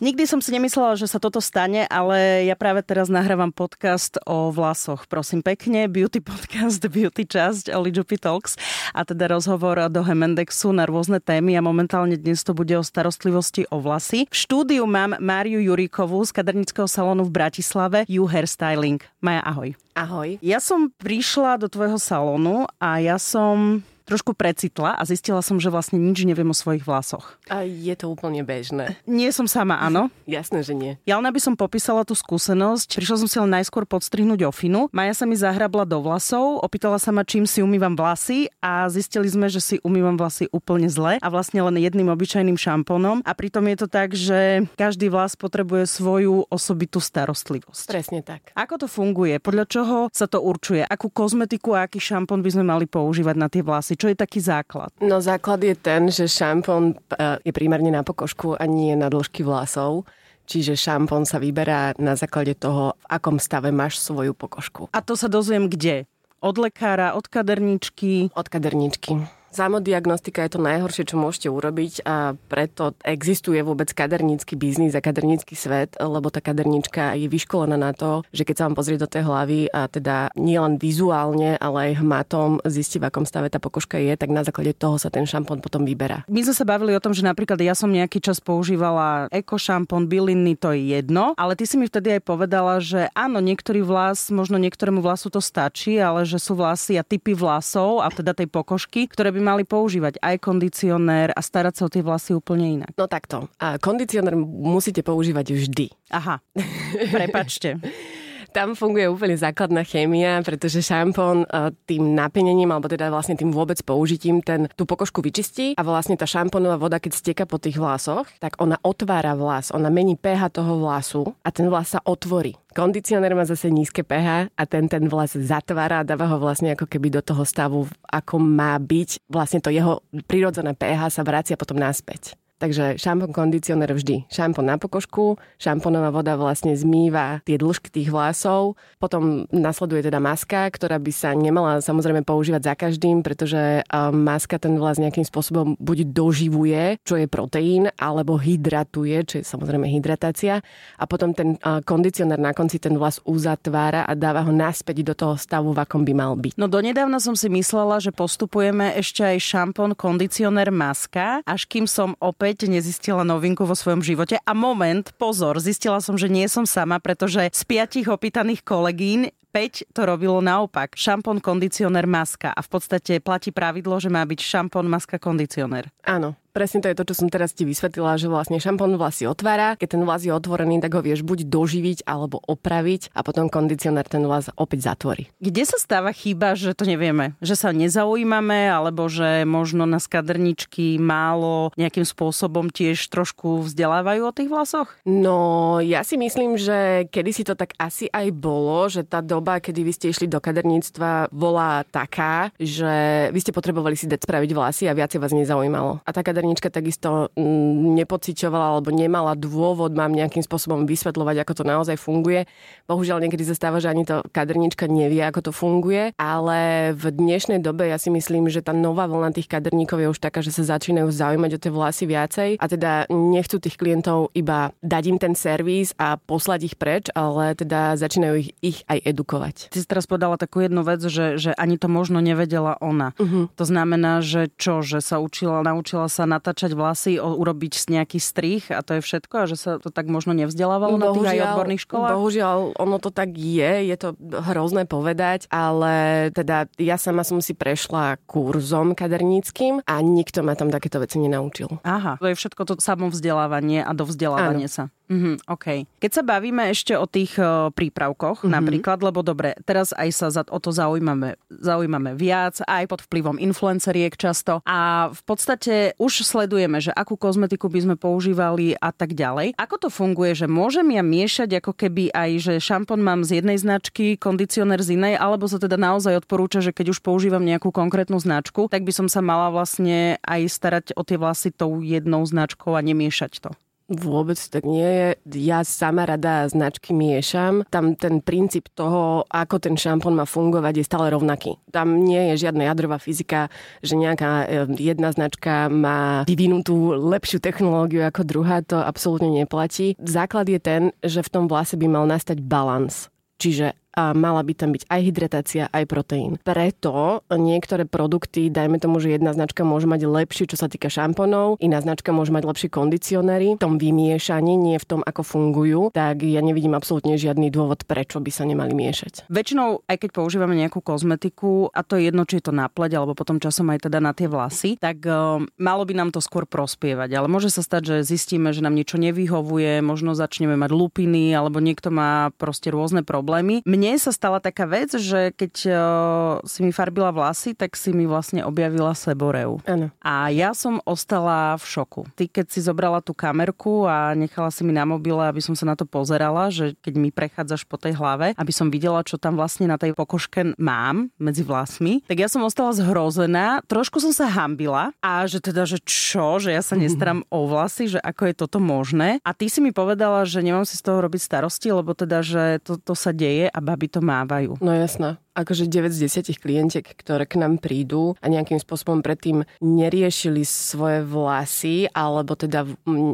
Nikdy som si nemyslela, že sa toto stane, ale ja práve teraz nahrávam podcast o vlasoch. Prosím pekne, beauty podcast, beauty časť Oli Juppy Talks a teda rozhovor do Hemendexu na rôzne témy a momentálne dnes to bude o starostlivosti o vlasy. V štúdiu mám Máriu Juríkovú z kadernického salónu v Bratislave You Hairstyling. Maja, ahoj. Ahoj. Ja som prišla do tvojho salónu a ja som trošku precitla a zistila som, že vlastne nič neviem o svojich vlasoch. A je to úplne bežné. Nie som sama, áno? Jasné, že nie. Ja len aby som popísala tú skúsenosť, prišla som si len najskôr podstrihnúť ofinu. Maja sa mi zahrabla do vlasov, opýtala sa ma, čím si umývam vlasy a zistili sme, že si umývam vlasy úplne zle a vlastne len jedným obyčajným šampónom. A pritom je to tak, že každý vlas potrebuje svoju osobitú starostlivosť. Presne tak. Ako to funguje? Podľa čoho sa to určuje? Akú kozmetiku a aký šampón by sme mali používať na tie vlasy? Čo je taký základ? No základ je ten, že šampón e, je primárne na pokožku a nie na dĺžky vlasov. Čiže šampón sa vyberá na základe toho, v akom stave máš svoju pokožku. A to sa dozviem kde? Od lekára, od kaderničky? Od kaderničky. Samodiagnostika je to najhoršie, čo môžete urobiť a preto existuje vôbec kadernícky biznis a kadernícky svet, lebo tá kaderníčka je vyškolená na to, že keď sa vám pozrie do tej hlavy a teda nielen vizuálne, ale aj hmatom zistí, v akom stave tá pokožka je, tak na základe toho sa ten šampón potom vyberá. My sme sa bavili o tom, že napríklad ja som nejaký čas používala eko šampón, byliny, to je jedno, ale ty si mi vtedy aj povedala, že áno, niektorý vlas, možno niektorému vlasu to stačí, ale že sú vlasy a typy vlasov a teda tej pokožky, ktoré by by mali používať aj kondicionér a starať sa o tie vlasy úplne inak? No takto. A kondicionér musíte používať vždy. Aha, prepačte. Tam funguje úplne základná chémia, pretože šampón e, tým napenením, alebo teda vlastne tým vôbec použitím, ten tú pokožku vyčistí a vlastne tá šampónová voda, keď stieka po tých vlasoch, tak ona otvára vlas, ona mení pH toho vlasu a ten vlas sa otvorí. Kondicionér má zase nízke pH a ten ten vlas zatvára a dáva ho vlastne ako keby do toho stavu, ako má byť. Vlastne to jeho prirodzené pH sa vracia potom naspäť. Takže šampón, kondicionér vždy. Šampón na pokožku, šampónová voda vlastne zmýva tie dĺžky tých vlasov. Potom nasleduje teda maska, ktorá by sa nemala samozrejme používať za každým, pretože maska ten vlas nejakým spôsobom buď doživuje, čo je proteín, alebo hydratuje, čo je samozrejme hydratácia. A potom ten kondicionér na konci ten vlas uzatvára a dáva ho naspäť do toho stavu, v akom by mal byť. No donedávna som si myslela, že postupujeme ešte aj šampón, kondicionér, maska, až kým som opäť opäť nezistila novinku vo svojom živote. A moment, pozor, zistila som, že nie som sama, pretože z piatich opýtaných kolegín 5 to robilo naopak. Šampón, kondicionér, maska. A v podstate platí pravidlo, že má byť šampón, maska, kondicionér. Áno, Presne to je to, čo som teraz ti vysvetlila, že vlastne šampón vlasy otvára, keď ten vlas je otvorený, tak ho vieš buď doživiť alebo opraviť a potom kondicionér ten vlas opäť zatvorí. Kde sa stáva chyba, že to nevieme? Že sa nezaujímame alebo že možno na skaderničky málo nejakým spôsobom tiež trošku vzdelávajú o tých vlasoch? No, ja si myslím, že kedy si to tak asi aj bolo, že tá doba, kedy vy ste išli do kaderníctva, bola taká, že vy ste potrebovali si dať spraviť vlasy a viacej vás nezaujímalo. A tá kaderníčka takisto mm, nepociťovala alebo nemala dôvod mám nejakým spôsobom vysvetľovať, ako to naozaj funguje. Bohužiaľ niekedy sa stáva, že ani to kaderníčka nevie, ako to funguje, ale v dnešnej dobe ja si myslím, že tá nová vlna tých kaderníkov je už taká, že sa začínajú zaujímať o tie vlasy viacej a teda nechcú tých klientov iba dať im ten servis a poslať ich preč, ale teda začínajú ich, ich aj edukovať edukovať. Ty si teraz povedala takú jednu vec, že, že ani to možno nevedela ona. Uh-huh. To znamená, že čo, že sa učila, naučila sa natáčať vlasy, urobiť nejaký strich a to je všetko a že sa to tak možno nevzdelávalo bohužiaľ, na tých aj odborných školách? Bohužiaľ, ono to tak je, je to hrozné povedať, ale teda ja sama som si prešla kurzom kaderníckým a nikto ma tam takéto veci nenaučil. Aha, to je všetko to samovzdelávanie a dovzdelávanie Áno. sa. Mhm, OK. Keď sa bavíme ešte o tých uh, prípravkoch mm-hmm. napríklad, lebo dobre, teraz aj sa za, o to zaujímame, zaujímame viac, aj pod vplyvom influenceriek často a v podstate už sledujeme, že akú kozmetiku by sme používali a tak ďalej. Ako to funguje, že môžem ja miešať ako keby aj, že šampón mám z jednej značky, kondicionér z inej, alebo sa teda naozaj odporúča, že keď už používam nejakú konkrétnu značku, tak by som sa mala vlastne aj starať o tie vlasy tou jednou značkou a nemiešať to. Vôbec tak nie je. Ja sama rada značky miešam. Tam ten princíp toho, ako ten šampón má fungovať, je stále rovnaký. Tam nie je žiadna jadrová fyzika, že nejaká e, jedna značka má vyvinutú lepšiu technológiu ako druhá, to absolútne neplatí. Základ je ten, že v tom vlase by mal nastať balans. Čiže a mala by tam byť aj hydratácia, aj proteín. Preto niektoré produkty, dajme tomu, že jedna značka môže mať lepšie, čo sa týka šamponov, iná značka môže mať lepšie kondicionéry. V tom vymiešaní, nie v tom, ako fungujú, tak ja nevidím absolútne žiadny dôvod, prečo by sa nemali miešať. Väčšinou, aj keď používame nejakú kozmetiku, a to je jedno, či je to na pleť, alebo potom časom aj teda na tie vlasy, tak uh, malo by nám to skôr prospievať. Ale môže sa stať, že zistíme, že nám niečo nevyhovuje, možno začneme mať lupiny, alebo niekto má proste rôzne problémy mne sa stala taká vec, že keď uh, si mi farbila vlasy, tak si mi vlastne objavila seboreu. Ano. A ja som ostala v šoku. Ty, keď si zobrala tú kamerku a nechala si mi na mobile, aby som sa na to pozerala, že keď mi prechádzaš po tej hlave, aby som videla, čo tam vlastne na tej pokožke mám medzi vlasmi, tak ja som ostala zhrozená, trošku som sa hambila a že teda, že čo, že ja sa nestaram o vlasy, že ako je toto možné. A ty si mi povedala, že nemám si z toho robiť starosti, lebo teda, že to, to sa deje a baby to mávajú. No jasné akože 9 z 10 klientiek, ktoré k nám prídu a nejakým spôsobom predtým neriešili svoje vlasy, alebo teda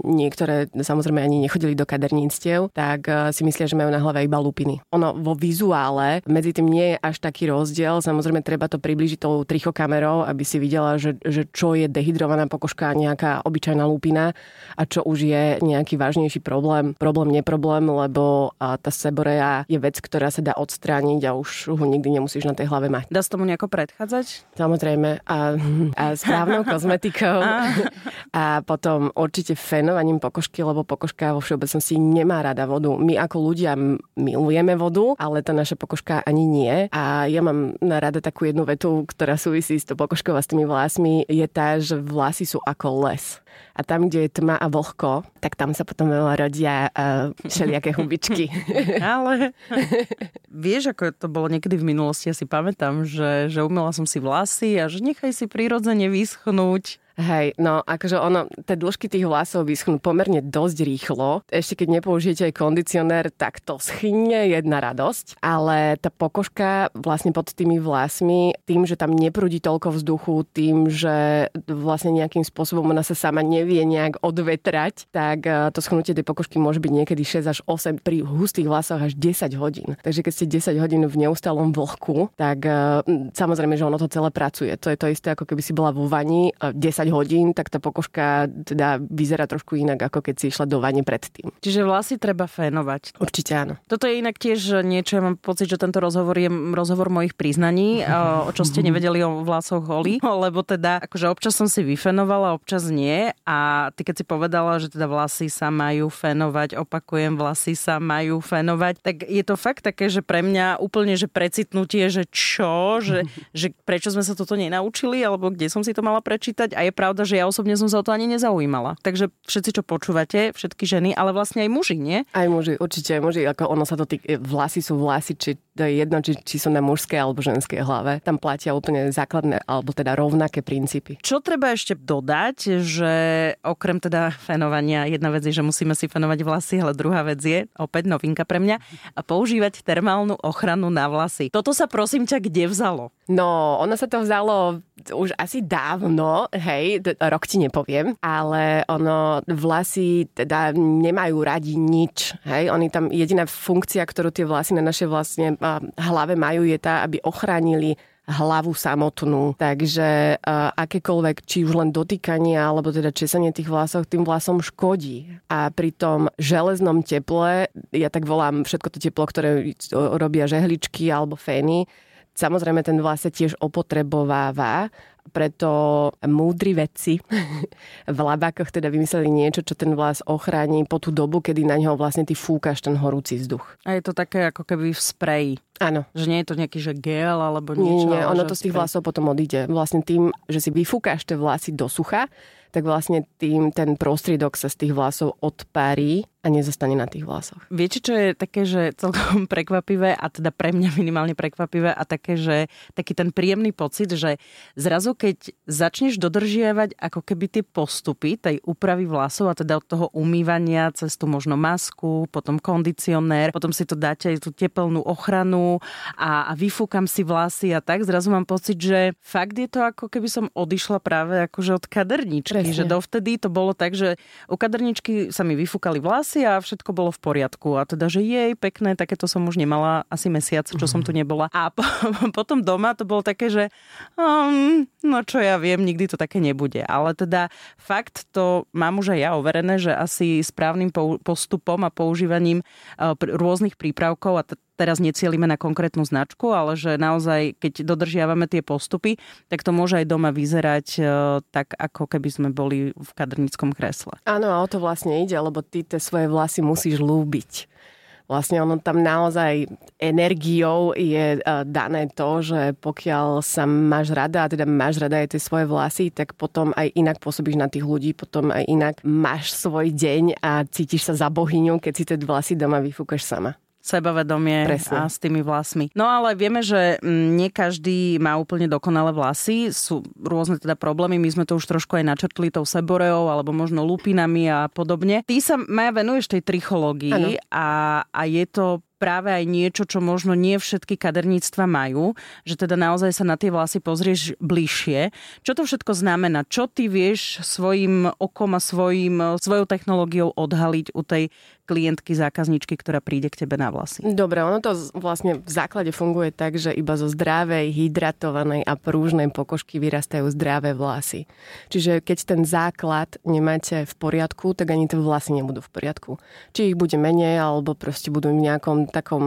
niektoré samozrejme ani nechodili do kaderníctiev, tak e, si myslia, že majú na hlave iba lupiny. Ono vo vizuále medzi tým nie je až taký rozdiel. Samozrejme treba to približiť tou trichokamerou, aby si videla, že, že čo je dehydrovaná pokožka, nejaká obyčajná lupina a čo už je nejaký vážnejší problém. Problém, neproblém, lebo tá seborea je vec, ktorá sa dá odstrániť a už ho nikdy nemusíš na tej hlave mať. Dá sa tomu nejako predchádzať? Samozrejme. A, a správnou kozmetikou. a potom určite fenovaním pokožky, lebo pokožka vo všeobecnosti nemá rada vodu. My ako ľudia milujeme vodu, ale tá naša pokožka ani nie. A ja mám rada takú jednu vetu, ktorá súvisí s tou pokožkou a s tými vlasmi, je tá, že vlasy sú ako les a tam, kde je tma a vlhko, tak tam sa potom rodia uh, všelijaké hubičky. Ale vieš, ako to bolo niekedy v minulosti, ja si pamätám, že, že umela som si vlasy a že nechaj si prirodzene vyschnúť Hej, no akože ono, tie dĺžky tých vlasov vyschnú pomerne dosť rýchlo. Ešte keď nepoužijete aj kondicionér, tak to schynie jedna radosť. Ale tá pokožka vlastne pod tými vlasmi, tým, že tam neprúdi toľko vzduchu, tým, že vlastne nejakým spôsobom ona sa sama nevie nejak odvetrať, tak e, to schnutie tej pokožky môže byť niekedy 6 až 8, pri hustých vlasoch až 10 hodín. Takže keď ste 10 hodín v neustálom vlhku, tak e, samozrejme, že ono to celé pracuje. To je to isté, ako keby si bola vo vani 10 e, 10 hodín, tak tá pokožka teda vyzerá trošku inak, ako keď si išla do vane predtým. Čiže vlasy treba fénovať. Určite áno. Toto je inak tiež niečo, ja mám pocit, že tento rozhovor je rozhovor mojich priznaní, o čo ste nevedeli o vlasoch holi, lebo teda akože občas som si vyfenovala, občas nie a ty keď si povedala, že teda vlasy sa majú fénovať, opakujem, vlasy sa majú fénovať, tak je to fakt také, že pre mňa úplne, že precitnutie, že čo, že, že prečo sme sa toto nenaučili, alebo kde som si to mala prečítať a je pravda, že ja osobne som sa o to ani nezaujímala. Takže všetci, čo počúvate, všetky ženy, ale vlastne aj muži, nie? Aj muži, určite aj muži, ako ono sa to tý, vlasy sú vlasy, či to je jedno, či, či sú na mužskej alebo ženskej hlave. Tam platia úplne základné, alebo teda rovnaké princípy. Čo treba ešte dodať, že okrem teda fenovania, jedna vec je, že musíme si fenovať vlasy, ale druhá vec je, opäť novinka pre mňa, a používať termálnu ochranu na vlasy. Toto sa prosím ťa kde vzalo? No, ono sa to vzalo už asi dávno, hej, rok ti nepoviem, ale ono, vlasy teda nemajú radi nič, hej, oni tam, jediná funkcia, ktorú tie vlasy na našej vlastne hlave majú, je tá, aby ochránili hlavu samotnú. Takže uh, akékoľvek, či už len dotýkanie alebo teda česanie tých vlasov tým vlasom škodí. A pri tom železnom teple, ja tak volám všetko to teplo, ktoré robia žehličky alebo fény, Samozrejme, ten vlas sa tiež opotrebováva, preto múdri vedci v labákoch teda vymysleli niečo, čo ten vlas ochráni po tú dobu, kedy na ňo vlastne ty fúkaš ten horúci vzduch. A je to také ako keby v spreji. Áno. Že nie je to nejaký že gel alebo niečo. Nie, nie, ono to z tých vlasov potom odíde. Vlastne tým, že si vyfúkaš tie vlasy do sucha, tak vlastne tým ten prostriedok sa z tých vlasov odpári a nezostane na tých vlasoch. Viete, čo je také, že celkom prekvapivé a teda pre mňa minimálne prekvapivé a také, že taký ten príjemný pocit, že zrazu keď začneš dodržiavať ako keby tie postupy tej úpravy vlasov a teda od toho umývania cez tú možno masku, potom kondicionér, potom si to dáte aj tú tepelnú ochranu a, a vyfúkam si vlasy a tak, zrazu mám pocit, že fakt je to ako keby som odišla práve akože od kaderničky, Presne. že dovtedy to bolo tak, že u kaderničky sa mi vyfúkali vlasy a všetko bolo v poriadku. A teda, že jej pekné, takéto som už nemala asi mesiac, čo som tu nebola. A po, potom doma to bolo také, že um, no čo ja viem, nikdy to také nebude. Ale teda fakt to mám už aj ja overené, že asi správnym postupom a používaním uh, rôznych prípravkov a t- teraz necielime na konkrétnu značku, ale že naozaj, keď dodržiavame tie postupy, tak to môže aj doma vyzerať e, tak, ako keby sme boli v kadrnickom kresle. Áno, a o to vlastne ide, lebo ty tie svoje vlasy musíš lúbiť vlastne ono tam naozaj energiou je uh, dané to, že pokiaľ sa máš rada, a teda máš rada aj tie svoje vlasy, tak potom aj inak pôsobíš na tých ľudí, potom aj inak máš svoj deň a cítiš sa za bohyňu, keď si tie vlasy doma vyfúkaš sama sebavedomie Presne. a s tými vlasmi. No ale vieme, že mm, nie každý má úplne dokonalé vlasy, sú rôzne teda problémy, my sme to už trošku aj načrtli tou seboreou alebo možno lupinami a podobne. Ty sa, Maja, venuješ tej trichológii a, a je to práve aj niečo, čo možno nie všetky kaderníctva majú, že teda naozaj sa na tie vlasy pozrieš bližšie. Čo to všetko znamená? Čo ty vieš svojim okom a svojim, svojou technológiou odhaliť u tej klientky, zákazničky, ktorá príde k tebe na vlasy? Dobre, ono to vlastne v základe funguje tak, že iba zo zdravej, hydratovanej a prúžnej pokožky vyrastajú zdravé vlasy. Čiže keď ten základ nemáte v poriadku, tak ani tie vlasy nebudú v poriadku. Či ich bude menej, alebo proste budú v nejakom takom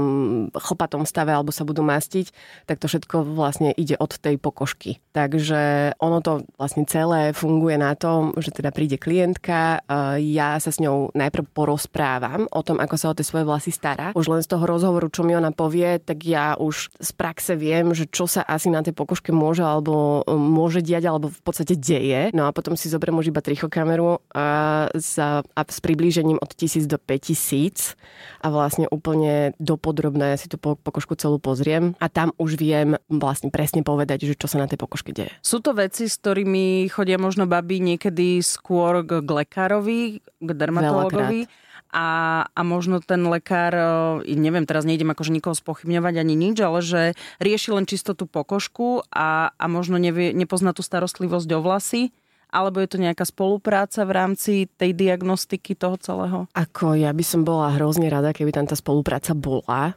chlpatom stave, alebo sa budú mastiť, tak to všetko vlastne ide od tej pokožky. Takže ono to vlastne celé funguje na tom, že teda príde klientka, ja sa s ňou najprv porozprávam rozprávam o tom, ako sa o tie svoje vlasy stará. Už len z toho rozhovoru, čo mi ona povie, tak ja už z praxe viem, že čo sa asi na tej pokožke môže alebo um, môže diať, alebo v podstate deje. No a potom si zoberiem už iba trichokameru a, za, a s priblížením od 1000 do 5000 a vlastne úplne dopodrobné si tú pokožku celú pozriem a tam už viem vlastne presne povedať, že čo sa na tej pokožke deje. Sú to veci, s ktorými chodia možno baby niekedy skôr k lekárovi, k dermatologovi. Veľakrát a, a možno ten lekár, e, neviem, teraz nejdem akože nikoho spochybňovať ani nič, ale že rieši len čisto tú pokožku a, a možno nevie, nepozná tú starostlivosť o vlasy, alebo je to nejaká spolupráca v rámci tej diagnostiky toho celého? Ako ja by som bola hrozne rada, keby tam tá spolupráca bola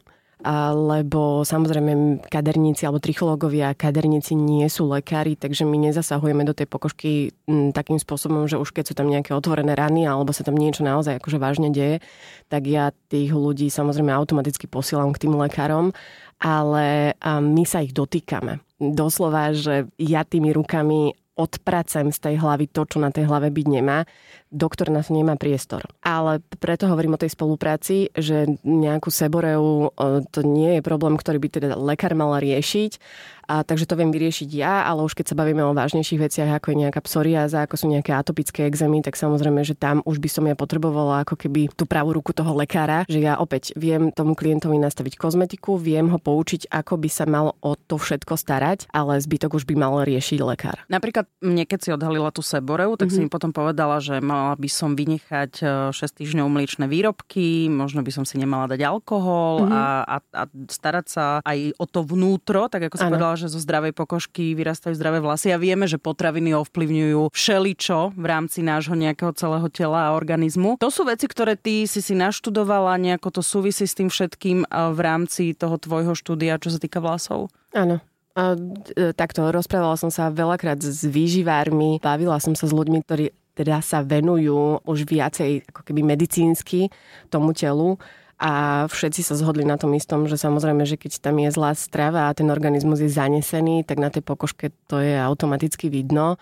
lebo samozrejme kaderníci alebo trichológovia kaderníci nie sú lekári, takže my nezasahujeme do tej pokožky takým spôsobom, že už keď sú tam nejaké otvorené rany alebo sa tam niečo naozaj akože vážne deje, tak ja tých ľudí samozrejme automaticky posielam k tým lekárom, ale my sa ich dotýkame. Doslova, že ja tými rukami odpracem z tej hlavy to, čo na tej hlave byť nemá doktor na to nemá priestor. Ale preto hovorím o tej spolupráci, že nejakú seboreu to nie je problém, ktorý by teda lekár mal riešiť. A takže to viem vyriešiť ja, ale už keď sa bavíme o vážnejších veciach, ako je nejaká psoriáza, ako sú nejaké atopické exémy, tak samozrejme, že tam už by som ja potrebovala ako keby tú pravú ruku toho lekára, že ja opäť viem tomu klientovi nastaviť kozmetiku, viem ho poučiť, ako by sa mal o to všetko starať, ale zbytok už by mal riešiť lekár. Napríklad mne, keď si odhalila tú seboreu, tak mm-hmm. si mi potom povedala, že mal mala by som vynechať 6 e, týždňov mliečne výrobky, možno by som si nemala dať alkohol mm-hmm. a, a, a starať sa aj o to vnútro, tak ako si povedala, že zo zdravej pokožky vyrastajú zdravé vlasy a vieme, že potraviny ovplyvňujú všeličo v rámci nášho nejakého celého tela a organizmu. To sú veci, ktoré ty si si naštudovala, nejako to súvisí s tým všetkým e, v rámci toho tvojho štúdia, čo sa týka vlasov? Áno. A, e, takto, rozprávala som sa veľakrát s výživármi, bavila som sa s ľuďmi, ktorí teda sa venujú už viacej ako keby medicínsky tomu telu a všetci sa zhodli na tom istom, že samozrejme, že keď tam je zlá strava a ten organizmus je zanesený, tak na tej pokožke to je automaticky vidno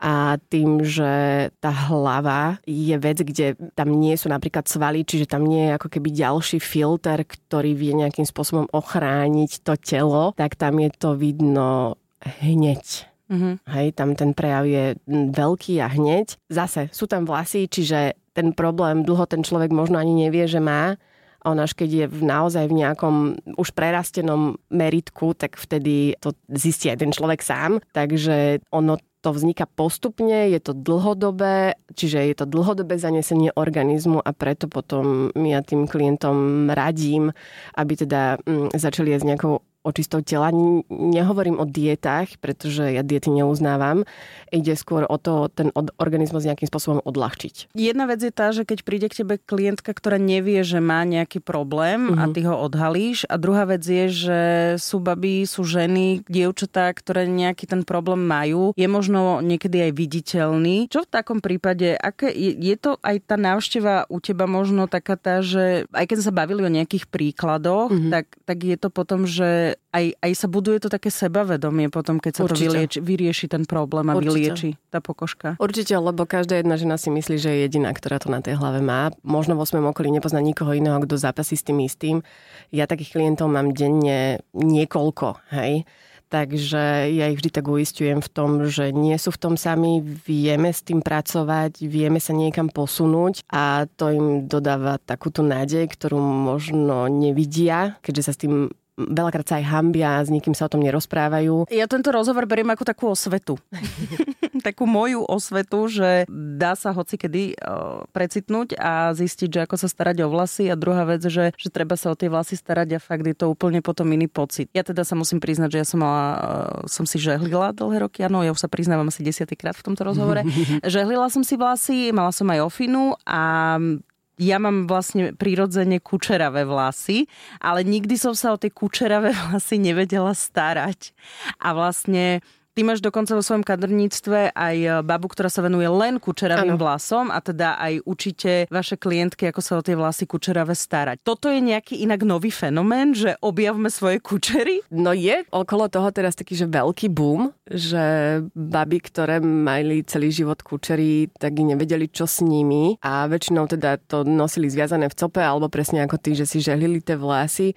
a tým, že tá hlava je vec, kde tam nie sú napríklad svaly, čiže tam nie je ako keby ďalší filter, ktorý vie nejakým spôsobom ochrániť to telo, tak tam je to vidno hneď Uh-huh. Hej, tam ten prejav je veľký a hneď. Zase sú tam vlasy, čiže ten problém dlho ten človek možno ani nevie, že má. On až keď je v, naozaj v nejakom už prerastenom meritku, tak vtedy to zistí aj ten človek sám. Takže ono to vzniká postupne, je to dlhodobé, čiže je to dlhodobé zanesenie organizmu a preto potom ja tým klientom radím, aby teda mm, začali jesť nejakou očistou tela. Nehovorím o dietách, pretože ja diety neuznávam. Ide skôr o to, ten organizmus nejakým spôsobom odľahčiť. Jedna vec je tá, že keď príde k tebe klientka, ktorá nevie, že má nejaký problém uh-huh. a mhm. ty ho odhalíš. A druhá vec je, že sú baby, sú ženy, dievčatá, ktoré nejaký ten problém majú. Je možno niekedy aj viditeľný. Čo v takom prípade, aké, je, je to aj tá návšteva u teba možno taká tá, že aj keď sme sa bavili o nejakých príkladoch, uh-huh. tak, tak je to potom, že aj, aj sa buduje to také sebavedomie potom, keď sa Určite. to vylieči, vyrieši ten problém a Určite. vylieči tá pokožka. Určite, lebo každá jedna žena si myslí, že je jediná, ktorá to na tej hlave má. Možno vo svojom okolí nepozná nikoho iného, kto zápasí s tým istým. Ja takých klientov mám denne niekoľko, hej. Takže ja ich vždy tak uistujem v tom, že nie sú v tom sami, vieme s tým pracovať, vieme sa niekam posunúť a to im dodáva takúto nádej, ktorú možno nevidia, keďže sa s tým veľakrát sa aj hambia, s nikým sa o tom nerozprávajú. Ja tento rozhovor beriem ako takú osvetu. takú moju osvetu, že dá sa hoci kedy uh, precitnúť a zistiť, že ako sa starať o vlasy a druhá vec, že, že treba sa o tie vlasy starať a fakt je to úplne potom iný pocit. Ja teda sa musím priznať, že ja som mala, uh, som si žehlila dlhé roky, áno, ja už sa priznávam asi desiatýkrát v tomto rozhovore. žehlila som si vlasy, mala som aj ofinu a ja mám vlastne prirodzene kučeravé vlasy, ale nikdy som sa o tie kučeravé vlasy nevedela starať. A vlastne Ty máš dokonca vo svojom kadrníctve aj e, babu, ktorá sa venuje len kučeravým ano. vlasom a teda aj učíte vaše klientky, ako sa o tie vlasy kučeravé starať. Toto je nejaký inak nový fenomén, že objavme svoje kučery? No je okolo toho teraz taký, že veľký boom, že baby, ktoré mali celý život kučery, tak nevedeli, čo s nimi a väčšinou teda to nosili zviazané v cope alebo presne ako ty, že si žehlili tie vlasy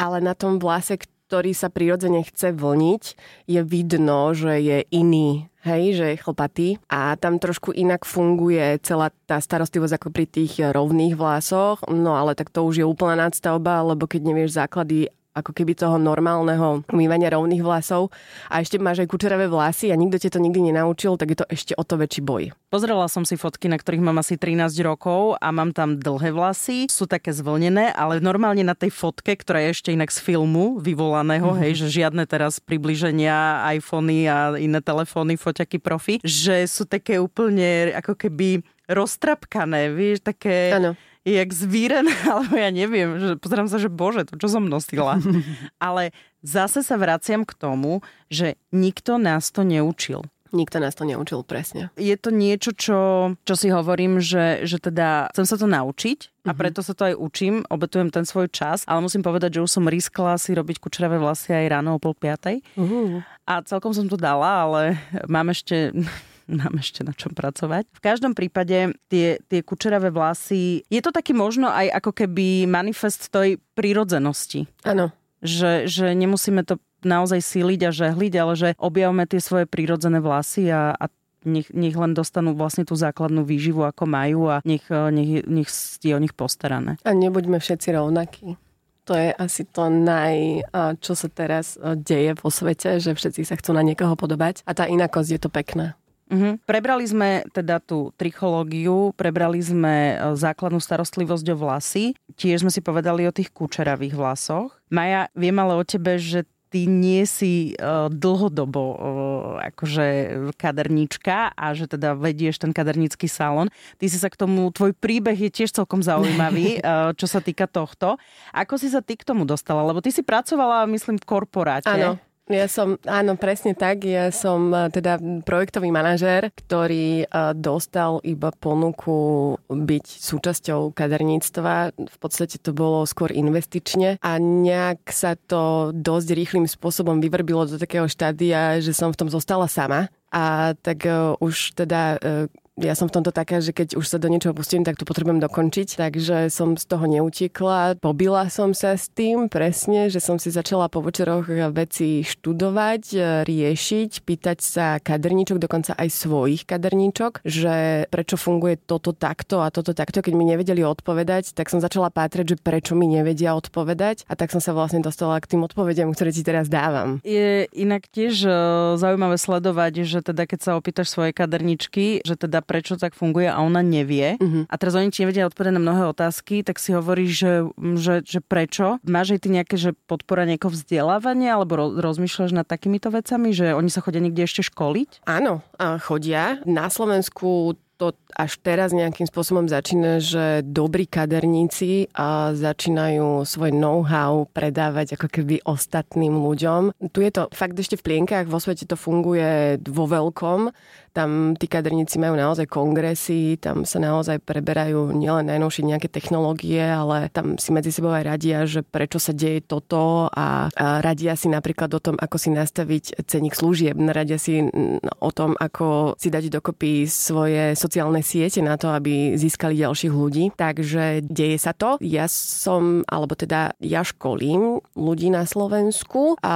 ale na tom vlase, ktorý sa prirodzene chce vlniť, je vidno, že je iný hej, že je chlpatý. A tam trošku inak funguje celá tá starostlivosť ako pri tých rovných vlásoch, no ale tak to už je úplná nadstavba, lebo keď nevieš základy ako keby toho normálneho umývania rovných vlasov a ešte máš aj kučeravé vlasy a nikto ti to nikdy nenaučil, tak je to ešte o to väčší boj. Pozrela som si fotky, na ktorých mám asi 13 rokov a mám tam dlhé vlasy, sú také zvlnené, ale normálne na tej fotke, ktorá je ešte inak z filmu vyvolaného, mm-hmm. hej, že žiadne teraz približenia, iPhony a iné telefóny, foťaky profi, že sú také úplne ako keby roztrapkané, vieš, také... Ano jak zvírené, alebo ja neviem, že pozerám sa, že bože, to čo som nosila. Ale zase sa vraciam k tomu, že nikto nás to neučil. Nikto nás to neučil, presne. Je to niečo, čo, čo si hovorím, že, že teda chcem sa to naučiť a mhm. preto sa to aj učím, obetujem ten svoj čas, ale musím povedať, že už som riskla si robiť kučeravé vlasy aj ráno o pol piatej. Uh-huh. A celkom som to dala, ale mám ešte mám ešte na čom pracovať. V každom prípade tie, tie kučeravé vlasy, je to taký možno aj ako keby manifest tej prírodzenosti. Áno. Že, že nemusíme to naozaj síliť a žehliť, ale že objavme tie svoje prírodzené vlasy a, a nech, nech len dostanú vlastne tú základnú výživu, ako majú a nech, nech, nech je o nich postarané. A nebuďme všetci rovnakí. To je asi to naj, čo sa teraz deje vo svete, že všetci sa chcú na niekoho podobať a tá inakosť je to pekná. Uh-huh. Prebrali sme teda tú trichológiu, prebrali sme e, základnú starostlivosť o vlasy, tiež sme si povedali o tých kučeravých vlasoch. Maja, viem ale o tebe, že ty nie si uh, dlhodobo uh, akože kaderníčka a že teda vedieš ten kadernícky salon. Ty si sa k tomu, tvoj príbeh je tiež celkom zaujímavý, uh, čo sa týka tohto. Ako si sa ty k tomu dostala? Lebo ty si pracovala, myslím, v korporáte. Áno. Ja som, áno, presne tak. Ja som e, teda projektový manažér, ktorý e, dostal iba ponuku byť súčasťou kaderníctva. V podstate to bolo skôr investične a nejak sa to dosť rýchlým spôsobom vyvrbilo do takého štádia, že som v tom zostala sama. A tak uh, už teda Ja som v tomto taká, že keď už sa do niečoho pustím, tak to potrebujem dokončiť, takže som z toho neutekla. Pobila som sa s tým presne, že som si začala po večeroch veci študovať, riešiť, pýtať sa kaderníčok, dokonca aj svojich kaderníčok, že prečo funguje toto takto a toto takto. Keď mi nevedeli odpovedať, tak som začala pátrať, že prečo mi nevedia odpovedať a tak som sa vlastne dostala k tým odpovediam, ktoré ti teraz dávam. Je inak tiež e, zaujímavé sledovať, že teda keď sa opýtaš svoje kaderničky, že teda prečo tak funguje a ona nevie uh-huh. a teraz oni ti nevedia odpovedať na mnohé otázky, tak si hovoríš, že, že, že prečo? Máš aj ty nejaké, že podpora niekoho vzdelávania alebo rozmýšľaš nad takýmito vecami, že oni sa chodia niekde ešte školiť? Áno, chodia. Na Slovensku to až teraz nejakým spôsobom začína, že dobrí kaderníci a začínajú svoj know-how predávať ako keby ostatným ľuďom. Tu je to fakt ešte v plienkach, vo svete to funguje vo veľkom, tam tí kaderníci majú naozaj kongresy, tam sa naozaj preberajú nielen najnovšie nejaké technológie, ale tam si medzi sebou aj radia, že prečo sa deje toto a, a radia si napríklad o tom, ako si nastaviť ceník služieb, radia si o tom, ako si dať dokopy svoje sociálne siete na to, aby získali ďalších ľudí. Takže deje sa to. Ja som, alebo teda ja školím ľudí na Slovensku a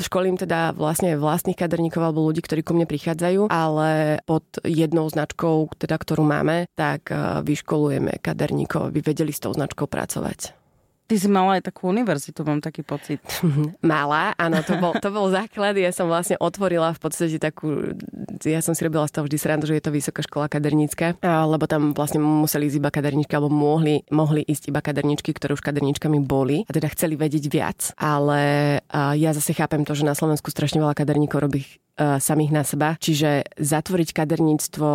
školím teda vlastne vlastných kaderníkov alebo ľudí, ktorí ku mne prichádzajú, ale pod jednou značkou, teda, ktorú máme, tak eh, vyškolujeme kaderníkov, aby vedeli s tou značkou pracovať. Ty si mala aj takú univerzitu, mám taký pocit. Mala, áno, to bol, to bol základ. Ja som vlastne otvorila v podstate takú, ja som si robila z toho vždy srandu, že je to vysoká škola kadernícka, lebo tam vlastne museli ísť iba kaderníčky, alebo mohli, mohli ísť iba kaderníčky, ktoré už kaderníčkami boli a teda chceli vedieť viac. Ale ja zase chápem to, že na Slovensku strašne veľa kaderníkov robí samých na seba. Čiže zatvoriť kaderníctvo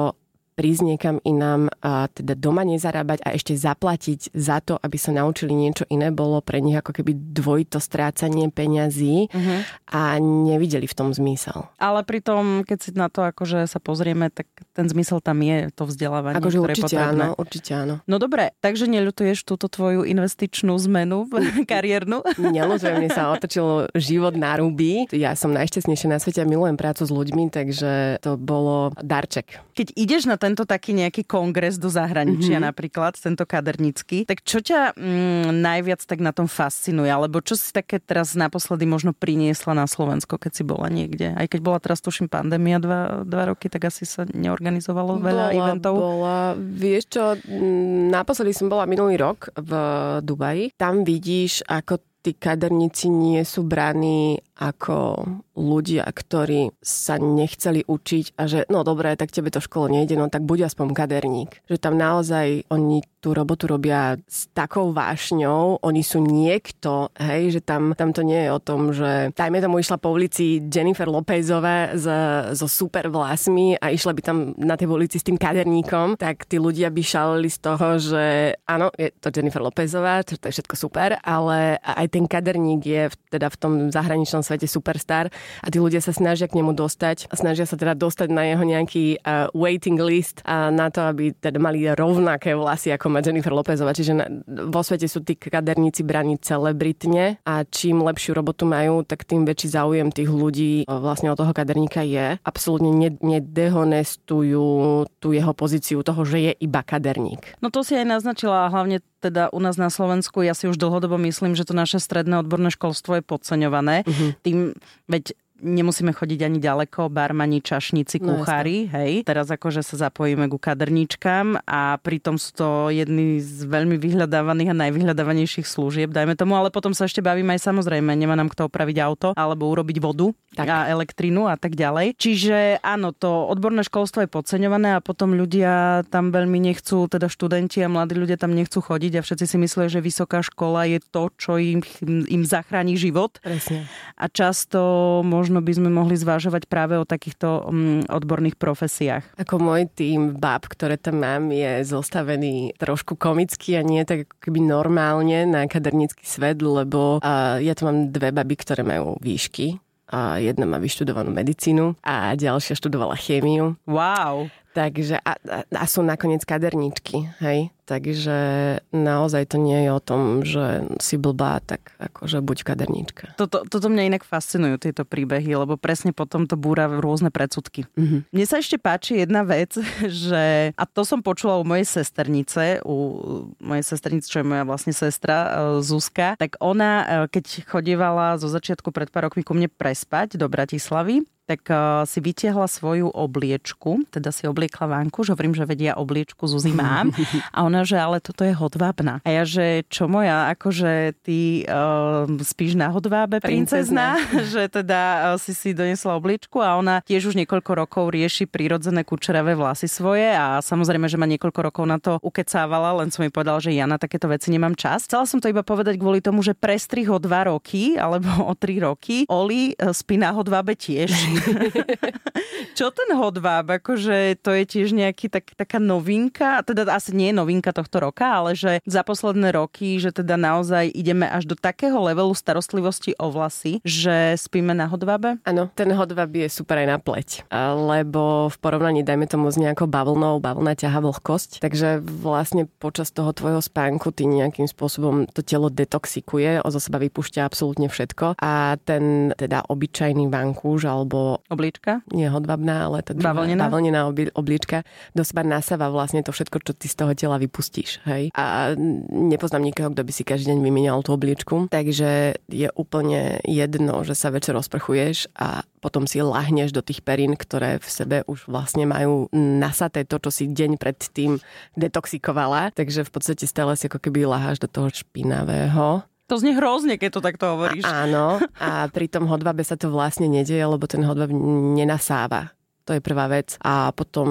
prísť niekam inám a teda doma nezarábať a ešte zaplatiť za to, aby sa naučili niečo iné, bolo pre nich ako keby dvojito strácanie peňazí uh-huh. a nevideli v tom zmysel. Ale pritom, keď si na to akože sa pozrieme, tak ten zmysel tam je, to vzdelávanie, akože ktoré určite je potrebné. áno, určite áno. No dobre, takže neľutuješ túto tvoju investičnú zmenu kariérnu? Neľutujem, mne sa otočil život na ruby. Ja som najšťastnejšia na svete a milujem prácu s ľuďmi, takže to bolo darček. Keď ideš na ten tento taký nejaký kongres do zahraničia mm-hmm. napríklad, tento kadernický, tak čo ťa mm, najviac tak na tom fascinuje? Alebo čo si také teraz naposledy možno priniesla na Slovensko, keď si bola niekde? Aj keď bola teraz tuším pandémia dva, dva roky, tak asi sa neorganizovalo veľa bola, eventov. Bola, vieš čo, naposledy som bola minulý rok v Dubaji. Tam vidíš, ako tí kaderníci nie sú braní ako ľudia, ktorí sa nechceli učiť a že no dobré, tak tebe to v škole nejde, no tak buď aspoň kaderník. Že tam naozaj oni tú robotu robia s takou vášňou, oni sú niekto, hej, že tam, tam to nie je o tom, že dajme tomu išla po ulici Jennifer Lopezová so super vlasmi a išla by tam na tej ulici s tým kaderníkom, tak tí ľudia by šalili z toho, že áno, je to Jennifer Lopezová, to, to je všetko super, ale aj ten kaderník je teda v tom zahraničnom svete superstar a tí ľudia sa snažia k nemu dostať a snažia sa teda dostať na jeho nejaký uh, waiting list a na to, aby teda mali rovnaké vlasy ako má Jennifer Lopezová. Čiže na, vo svete sú tí kaderníci braní celebritne a čím lepšiu robotu majú, tak tým väčší záujem tých ľudí vlastne od toho kaderníka je. Absolútne nedehonestujú tú jeho pozíciu toho, že je iba kaderník. No to si aj naznačila hlavne teda u nás na Slovensku, ja si už dlhodobo myslím, že to naše stredné odborné školstvo je podceňované. Uh-huh. Tým, veď nemusíme chodiť ani ďaleko, barmani, čašníci, no, kuchári, no, hej. Teraz akože sa zapojíme ku kaderníčkam a pritom sú to jedny z veľmi vyhľadávaných a najvyhľadávanejších služieb, dajme tomu, ale potom sa ešte bavíme aj samozrejme, nemá nám kto opraviť auto alebo urobiť vodu tak. a elektrinu a tak ďalej. Čiže áno, to odborné školstvo je podceňované a potom ľudia tam veľmi nechcú, teda študenti a mladí ľudia tam nechcú chodiť a všetci si myslia, že vysoká škola je to, čo im, im zachráni život. Presne. A často možno možno by sme mohli zvážovať práve o takýchto um, odborných profesiách. Ako môj tým bab, ktoré tam mám, je zostavený trošku komicky a nie tak ako keby normálne na kadernícky svet, lebo uh, ja tu mám dve baby, ktoré majú výšky. A jedna má vyštudovanú medicínu a ďalšia študovala chémiu. Wow. Takže a, a, a sú nakoniec kaderníčky, hej? Takže naozaj to nie je o tom, že si blbá, tak akože buď kaderníčka. Toto, toto mňa inak fascinujú, tieto príbehy, lebo presne potom to búra rôzne predsudky. Mm-hmm. Mne sa ešte páči jedna vec, že, a to som počula u mojej sesternice, u mojej sesternice, čo je moja vlastne sestra e, Zuzka, tak ona, e, keď chodievala zo začiatku pred pár rokmi ku mne prespať do Bratislavy, tak uh, si vytiahla svoju obliečku, teda si obliekla vánku, že hovorím, že vedia obliečku Zuzi mám. A ona, že ale toto je hodvábna. A ja, že čo moja, akože ty uh, spíš na hodvábe, princezna, že teda uh, si si donesla obliečku a ona tiež už niekoľko rokov rieši prírodzené kučeravé vlasy svoje a samozrejme, že ma niekoľko rokov na to ukecávala, len som mi povedala, že ja na takéto veci nemám čas. Chcela som to iba povedať kvôli tomu, že prestrih o dva roky alebo o tri roky Oli spí na hodvábe tiež. Čo ten hodváb? Akože to je tiež nejaký tak, taká novinka, teda asi nie je novinka tohto roka, ale že za posledné roky, že teda naozaj ideme až do takého levelu starostlivosti o vlasy, že spíme na hodvábe? Áno, ten hodváb je super aj na pleť, lebo v porovnaní, dajme tomu s nejakou bavlnou, bavlna ťaha vlhkosť, takže vlastne počas toho tvojho spánku ty nejakým spôsobom to telo detoxikuje, zo seba vypúšťa absolútne všetko a ten teda obyčajný vankúš alebo Oblička? Nie hodvabná, ale tá druhá, bavlnená, bavlnená oblička do seba nasáva vlastne to všetko, čo ty z toho tela vypustíš. Hej? A nepoznám nikoho, kto by si každý deň vymienial tú obličku, takže je úplne jedno, že sa večer rozprchuješ a potom si lahneš do tých perín, ktoré v sebe už vlastne majú nasaté to, čo si deň predtým detoxikovala. Takže v podstate stále si ako keby laháš do toho špinavého to znie hrozne, keď to takto hovoríš. A, áno, a pri tom hodvabe sa to vlastne nedieje, lebo ten hodvab nenasáva. To je prvá vec. A potom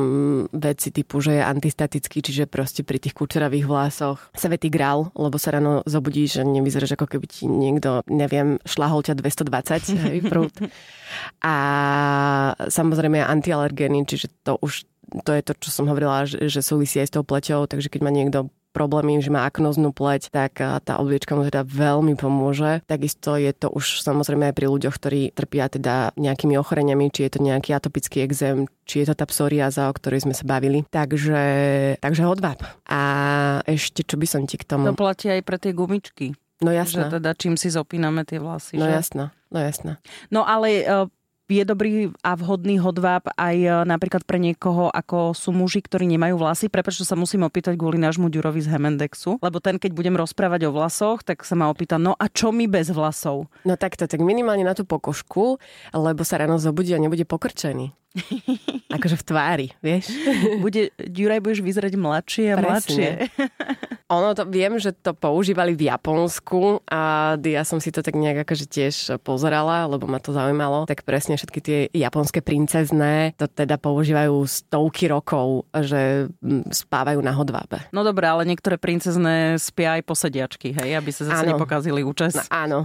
veci typu, že je antistatický, čiže proste pri tých kučeravých vlasoch sa vetý grál, lebo sa ráno zobudíš, že nevyzeráš ako keby ti niekto, neviem, šlahol ťa 220 hej, prúd. A samozrejme je antialergény, čiže to už to je to, čo som hovorila, že, že súvisí aj s tou pleťou, takže keď má niekto problémy, že má aknoznú pleť, tak tá obliečka mu teda veľmi pomôže. Takisto je to už samozrejme aj pri ľuďoch, ktorí trpia teda nejakými ochoreniami, či je to nejaký atopický exém, či je to tá psoriáza, o ktorej sme sa bavili. Takže, takže hodváb. A ešte, čo by som ti k tomu... To platí aj pre tie gumičky. No jasné. Že teda čím si zopíname tie vlasy. No že? jasné, no jasné. No ale e, je dobrý a vhodný hodváb aj e, napríklad pre niekoho, ako sú muži, ktorí nemajú vlasy. Prepač, sa musím opýtať kvôli nášmu Ďurovi z Hemendexu, lebo ten, keď budem rozprávať o vlasoch, tak sa ma opýta, no a čo mi bez vlasov? No takto, tak minimálne na tú pokožku, lebo sa ráno zobudí a nebude pokrčený. akože v tvári, vieš? Bude, Juraj, budeš vyzerať mladšie a Presne. mladšie. Ono to, viem, že to používali v Japonsku a ja som si to tak nejak akože tiež pozerala, lebo ma to zaujímalo. Tak presne všetky tie japonské princezné to teda používajú stovky rokov, že spávajú na hodvábe. No dobré, ale niektoré princezné spia aj posediačky, hej, aby sa zase áno. nepokazili účes. No, áno.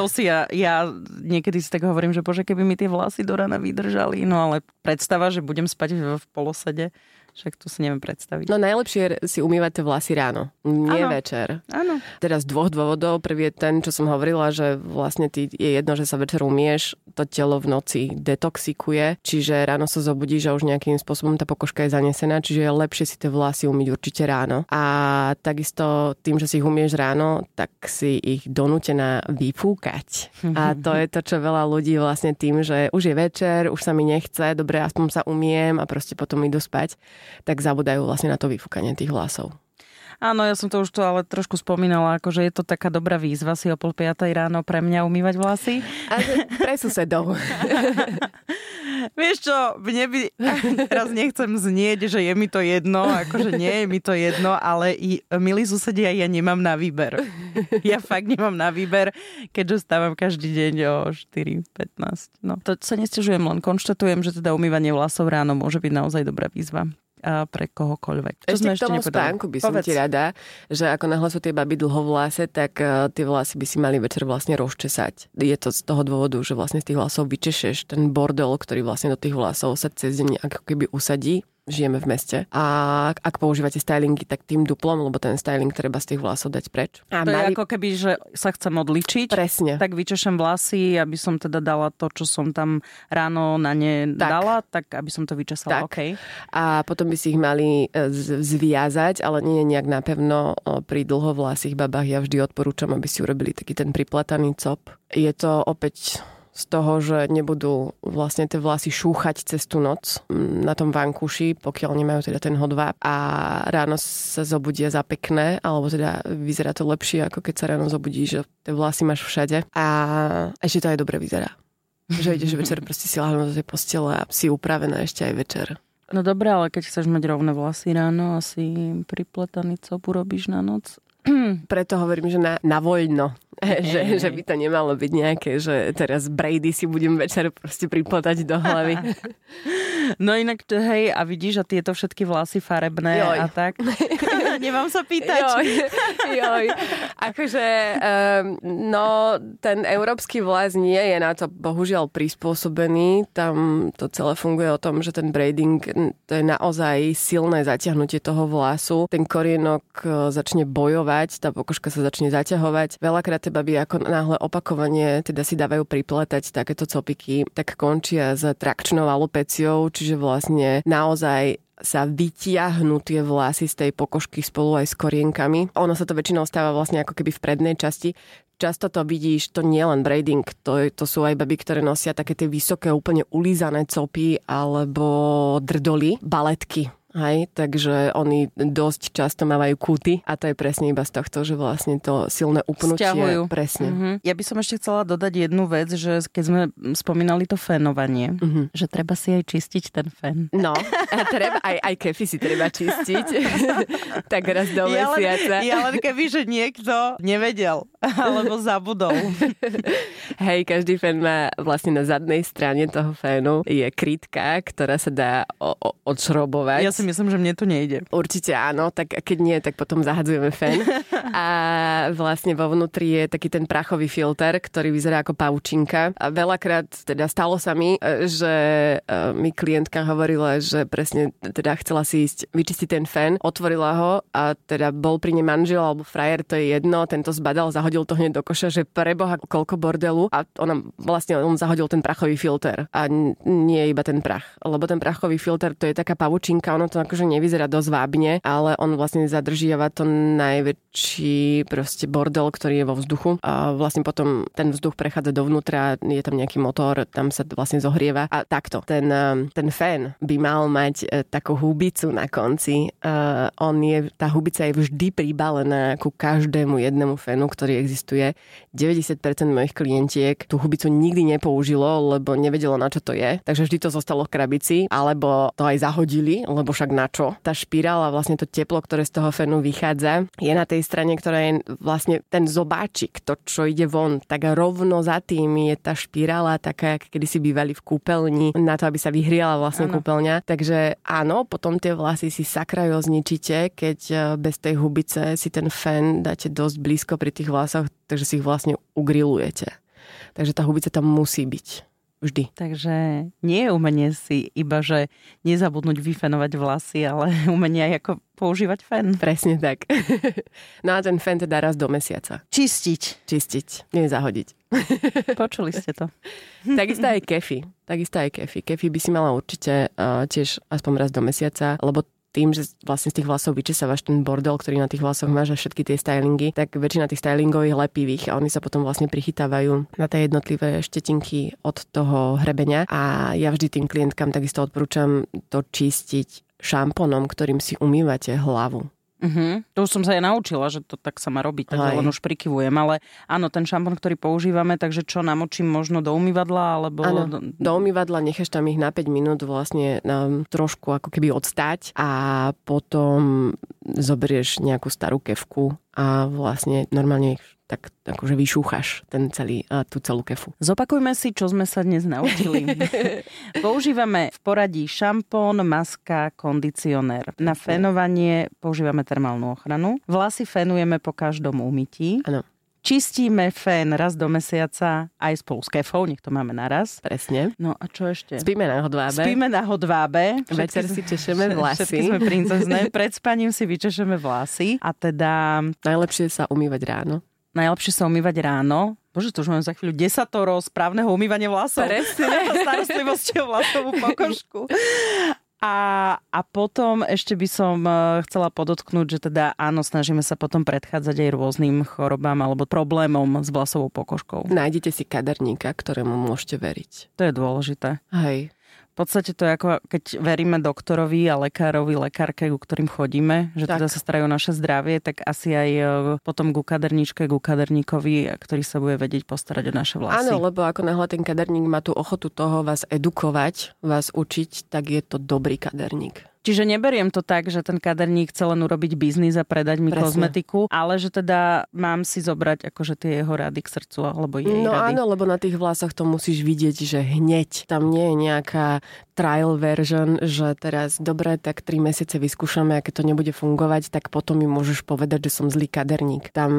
To si ja, ja niekedy si tak hovorím, že bože, keby mi tie vlasy do rana vydržali, no ale predstava, že budem spať v polosede, však to si neviem predstaviť. No najlepšie je si umývať tie vlasy ráno, nie ano. večer. Áno. Teda z dvoch dôvodov. Prvý je ten, čo som hovorila, že vlastne ty je jedno, že sa večer umieš, to telo v noci detoxikuje, čiže ráno sa zobudíš a už nejakým spôsobom tá pokožka je zanesená, čiže je lepšie si tie vlasy umyť určite ráno. A takisto tým, že si ich umieš ráno, tak si ich donútená vyfúkať. A to je to, čo veľa ľudí vlastne tým, že už je večer, už sa mi nechce, dobre, aspoň sa umiem a proste potom idú spať tak zabudajú vlastne na to vyfúkanie tých vlasov. Áno, ja som to už to ale trošku spomínala, akože je to taká dobrá výzva si o pol piatej ráno pre mňa umývať vlasy. A pre susedov. Vieš čo, mne by, teraz nechcem znieť, že je mi to jedno, akože nie je mi to jedno, ale i, milí susedia, ja nemám na výber. Ja fakt nemám na výber, keďže stávam každý deň o 4.15. No, to sa nestižujem, len konštatujem, že teda umývanie vlasov ráno môže byť naozaj dobrá výzva pre kohokoľvek. Čo ešte sme k tomu ešte spánku by som Povedz. ti rada, že ako náhle sú tie baby dlho vlase, tak uh, tie vlasy by si mali večer vlastne rozčesať. Je to z toho dôvodu, že vlastne z tých vlasov vyčešeš ten bordel, ktorý vlastne do tých vlasov sa cez deň ako keby usadí žijeme v meste. A ak používate stylingy, tak tým duplom, lebo ten styling treba z tých vlasov dať preč. A to mali... je ako keby, že sa chcem odličiť. Presne. Tak vyčešem vlasy, aby som teda dala to, čo som tam ráno na ne tak. dala, tak aby som to vyčesala. Tak. Okay. A potom by si ich mali e, zviazať, ale nie nejak napevno pri dlhovlasých babách. Ja vždy odporúčam, aby si urobili taký ten pripletaný cop. Je to opäť z toho, že nebudú vlastne tie vlasy šúchať cez tú noc mm, na tom vankúši, pokiaľ nemajú teda ten hodváp a ráno sa zobudia za pekné, alebo teda vyzerá to lepšie, ako keď sa ráno zobudí, že tie vlasy máš všade a ešte to aj dobre vyzerá. Že ideš večer proste si láhnu do tej postele a si upravená ešte aj večer. No dobré, ale keď chceš mať rovné vlasy ráno, asi pripletaný cop urobíš na noc. Preto hovorím, že na, na voľno. Že, že by to nemalo byť nejaké, že teraz Brady si budem večer proste pripletať do hlavy. No inak, hej, a vidíš, a tieto všetky vlasy farebné Joj. a tak. Nemám sa pýtať. Joj, joj. Akože, um, no, ten európsky vlas nie je na to bohužiaľ prispôsobený. Tam to celé funguje o tom, že ten braiding, to je naozaj silné zaťahnutie toho vlasu. Ten korienok e, začne bojovať, tá pokožka sa začne zaťahovať. Veľakrát tie baby ako náhle opakovanie teda si dávajú pripletať takéto copiky, tak končia s trakčnou alopeciou, čiže vlastne naozaj sa vytiahnú tie vlasy z tej pokožky spolu aj s korienkami. Ono sa to väčšinou stáva vlastne ako keby v prednej časti. Často to vidíš, to nie len braiding, to, to sú aj baby, ktoré nosia také tie vysoké, úplne ulízané copy alebo drdoly, baletky Hej, takže oni dosť často mávajú kúty a to je presne iba z tohto, že vlastne to silné upnutie. Sťahujú. Presne. Uh-huh. Ja by som ešte chcela dodať jednu vec, že keď sme spomínali to fénovanie, uh-huh. že treba si aj čistiť ten fén. No, a treba, aj, aj kefy si treba čistiť. tak raz do ja mesiaca. Len, ja len keby, že niekto nevedel alebo zabudol. Hej, každý fén má vlastne na zadnej strane toho fénu je krytka, ktorá sa dá o, o, odšrobovať. Ja si myslím, že mne to nejde. Určite áno, tak keď nie, tak potom zahadzujeme fén. A vlastne vo vnútri je taký ten prachový filter, ktorý vyzerá ako paučinka. A veľakrát teda stalo sa mi, e, že e, mi klientka hovorila, že presne teda chcela si ísť vyčistiť ten fén, otvorila ho a teda bol pri nej manžel alebo frajer, to je jedno, tento zbadal, zahodil to hneď do koša, že preboha koľko bordelu a ona vlastne on zahodil ten prachový filter a nie iba ten prach, lebo ten prachový filter to je taká pavučinka, ono to akože nevyzerá dosť vábne, ale on vlastne zadržiava to najväčší proste bordel, ktorý je vo vzduchu. A vlastne potom ten vzduch prechádza dovnútra, je tam nejaký motor, tam sa vlastne zohrieva. A takto, ten, ten fén by mal mať eh, takú hubicu na konci. Uh, on je, tá hubica je vždy pribalená ku každému jednému fénu, ktorý existuje. 90% mojich klientiek tú hubicu nikdy nepoužilo, lebo nevedelo, na čo to je. Takže vždy to zostalo v krabici, alebo to aj zahodili, lebo však však na čo. Tá špirála, vlastne to teplo, ktoré z toho fenu vychádza, je na tej strane, ktorá je vlastne ten zobáčik, to, čo ide von, tak rovno za tým je tá špirála taká, kedy si bývali v kúpeľni, na to, aby sa vyhriala vlastne ano. kúpeľňa. Takže áno, potom tie vlasy si sakrajo zničíte, keď e, bez tej hubice si ten fen dáte dosť blízko pri tých vlasoch, takže si ich vlastne ugrilujete. Takže tá hubica tam musí byť. Vždy. Takže nie je umenie si iba, že nezabudnúť vyfenovať vlasy, ale umenie aj ako používať fen. Presne tak. No a ten fen teda raz do mesiaca. Čistiť. Čistiť, nie zahodiť. Počuli ste to. Takisto aj kefy. Takisto aj kefy. Kefy by si mala určite uh, tiež aspoň raz do mesiaca, lebo tým, že vlastne z tých vlasov vyčesávaš ten bordel, ktorý na tých vlasoch máš a všetky tie stylingy, tak väčšina tých stylingov je lepivých a oni sa potom vlastne prichytávajú na tie jednotlivé štetinky od toho hrebenia a ja vždy tým klientkám takisto odporúčam to čistiť šamponom, ktorým si umývate hlavu. Uh-huh. To už som sa aj naučila, že to tak sa má robiť, takže len už prikyvujem. Ale áno, ten šampón, ktorý používame, takže čo namočím možno do umývadla? Alebo... Áno, do umývadla necháš tam ich na 5 minút vlastne na, trošku ako keby odstať a potom zoberieš nejakú starú kevku a vlastne normálne ich tak akože vyšúchaš ten celý, tú celú kefu. Zopakujme si, čo sme sa dnes naučili. používame v poradí šampón, maska, kondicionér. Na fénovanie používame termálnu ochranu. Vlasy fénujeme po každom umytí. Áno. čistíme fén raz do mesiaca aj spolu s kefou, nech to máme naraz. Presne. No a čo ešte? Spíme na hodvábe. Spíme na hodvábe. Večer si češeme vlasy. Všetky sme princezné. Pred spaním si vyčešeme vlasy. A teda... Najlepšie sa umývať ráno. Najlepšie sa umývať ráno. Bože, to už mám za chvíľu desatoro správneho umývania vlasov. Presne. Starostlivosti o vlasovú pokožku. A, a potom ešte by som e, chcela podotknúť, že teda áno, snažíme sa potom predchádzať aj rôznym chorobám alebo problémom s vlasovou pokožkou. Nájdete si kaderníka, ktorému môžete veriť. To je dôležité. Hej. V podstate to je ako keď veríme doktorovi a lekárovi, lekárke, ku ktorým chodíme, že tak. teda sa starajú naše zdravie, tak asi aj e, potom ku kaderníčke, ku kaderníkovi, ktorý sa bude vedieť postarať o naše vlasy. Áno, lebo ako náhle ten kaderník má tú ochotu toho vás edukovať, vás učiť, tak je to dobrý kaderník. Čiže neberiem to tak, že ten kaderník chce len urobiť biznis a predať mi Presne. kozmetiku, ale že teda mám si zobrať akože tie jeho rady k srdcu alebo jej No rady. áno, lebo na tých vlasoch to musíš vidieť, že hneď tam nie je nejaká trial version, že teraz dobre, tak tri mesiace vyskúšame a keď to nebude fungovať, tak potom mi môžeš povedať, že som zlý kaderník. Tam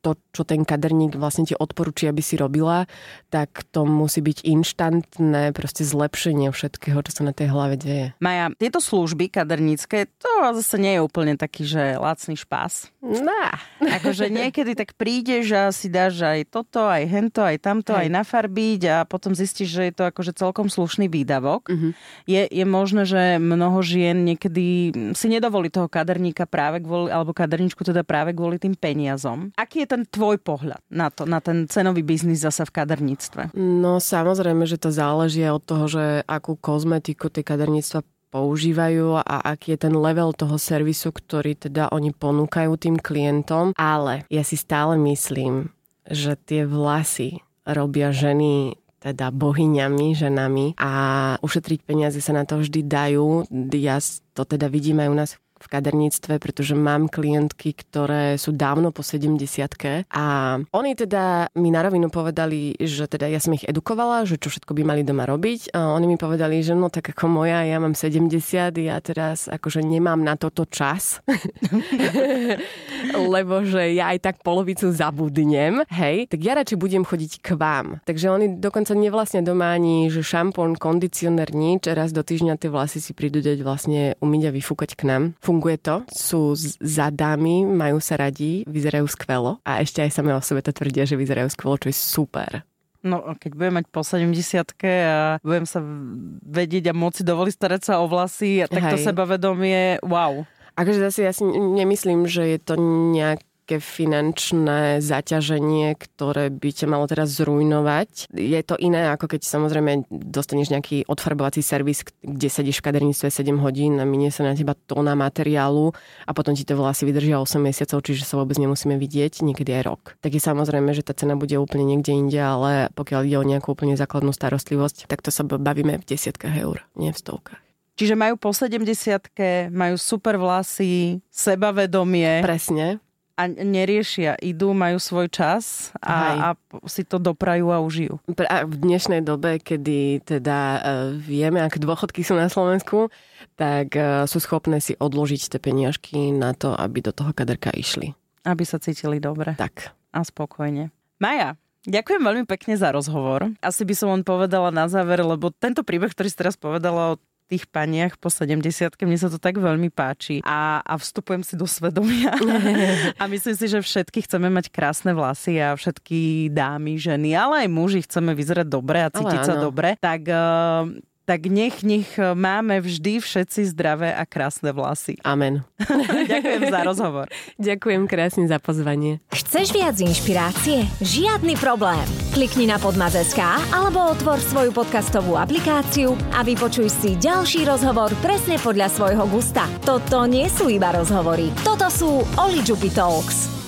to, čo ten kaderník vlastne ti odporúči, aby si robila, tak to musí byť inštantné proste zlepšenie všetkého, čo sa na tej hlave deje. Maja, tieto služby kadernícke, to zase nie je úplne taký, že lacný špás. Nah. Akože niekedy tak prídeš a si dáš aj toto, aj hento, aj tamto, Hej. aj nafarbiť a potom zistíš, že je to akože celkom slušný výdavok. Uh-huh. Je, je možné, že mnoho žien niekedy si nedovolí toho kaderníka práve kvôli, alebo kaderníčku teda práve kvôli tým peniazom. Aký je ten tvoj pohľad na to, na ten cenový biznis zase v kaderníctve? No samozrejme, že to záleží od toho, že akú kozmetiku tie kaderníctva používajú a aký je ten level toho servisu, ktorý teda oni ponúkajú tým klientom. Ale ja si stále myslím, že tie vlasy robia ženy teda bohyňami, ženami a ušetriť peniaze sa na to vždy dajú. Ja to teda vidím aj u nás v kaderníctve, pretože mám klientky, ktoré sú dávno po 70 a oni teda mi na rovinu povedali, že teda ja som ich edukovala, že čo všetko by mali doma robiť. A oni mi povedali, že no tak ako moja, ja mám 70, ja teraz akože nemám na toto čas, lebo že ja aj tak polovicu zabudnem, hej, tak ja radšej budem chodiť k vám. Takže oni dokonca nevlastne doma ani, že šampón, kondicionér, nič, raz do týždňa tie vlasy si prídu dať vlastne umyť a vyfúkať k nám Funguje to, sú za dámy, majú sa radi, vyzerajú skvelo a ešte aj samé o sebe to tvrdia, že vyzerajú skvelo, čo je super. No, keď budem mať po 70 a budem sa vedieť a moci dovoliť starať sa o vlasy, tak to sebavedomie, wow. Akože zase ja si nemyslím, že je to nejak nejaké finančné zaťaženie, ktoré by ťa malo teraz zrujnovať. Je to iné, ako keď samozrejme dostaneš nejaký odfarbovací servis, kde sedíš v kaderníctve 7 hodín a minie sa na teba tóna materiálu a potom ti to vlasy vydržia 8 mesiacov, čiže sa vôbec nemusíme vidieť, niekedy aj rok. Tak je samozrejme, že tá cena bude úplne niekde inde, ale pokiaľ ide o nejakú úplne základnú starostlivosť, tak to sa bavíme v desiatkách eur, nie v stovkách. Čiže majú po 70 majú super vlasy, sebavedomie. Presne a neriešia, idú, majú svoj čas a, a si to doprajú a užijú. A v dnešnej dobe, kedy teda uh, vieme, aké dôchodky sú na Slovensku, tak uh, sú schopné si odložiť tie peniažky na to, aby do toho kaderka išli. Aby sa cítili dobre. Tak. A spokojne. Maja, Ďakujem veľmi pekne za rozhovor. Asi by som len povedala na záver, lebo tento príbeh, ktorý si teraz povedala o tých paniach po 70 mne sa to tak veľmi páči. A, a vstupujem si do svedomia. A myslím si, že všetky chceme mať krásne vlasy a všetky dámy, ženy, ale aj muži chceme vyzerať dobre a cítiť sa dobre, tak uh, tak nech, nech máme vždy všetci zdravé a krásne vlasy. Amen. Ďakujem za rozhovor. Ďakujem krásne za pozvanie. Chceš viac inšpirácie? Žiadny problém. Klikni na podmaz.sk alebo otvor svoju podcastovú aplikáciu a vypočuj si ďalší rozhovor presne podľa svojho gusta. Toto nie sú iba rozhovory. Toto sú Oli Talks.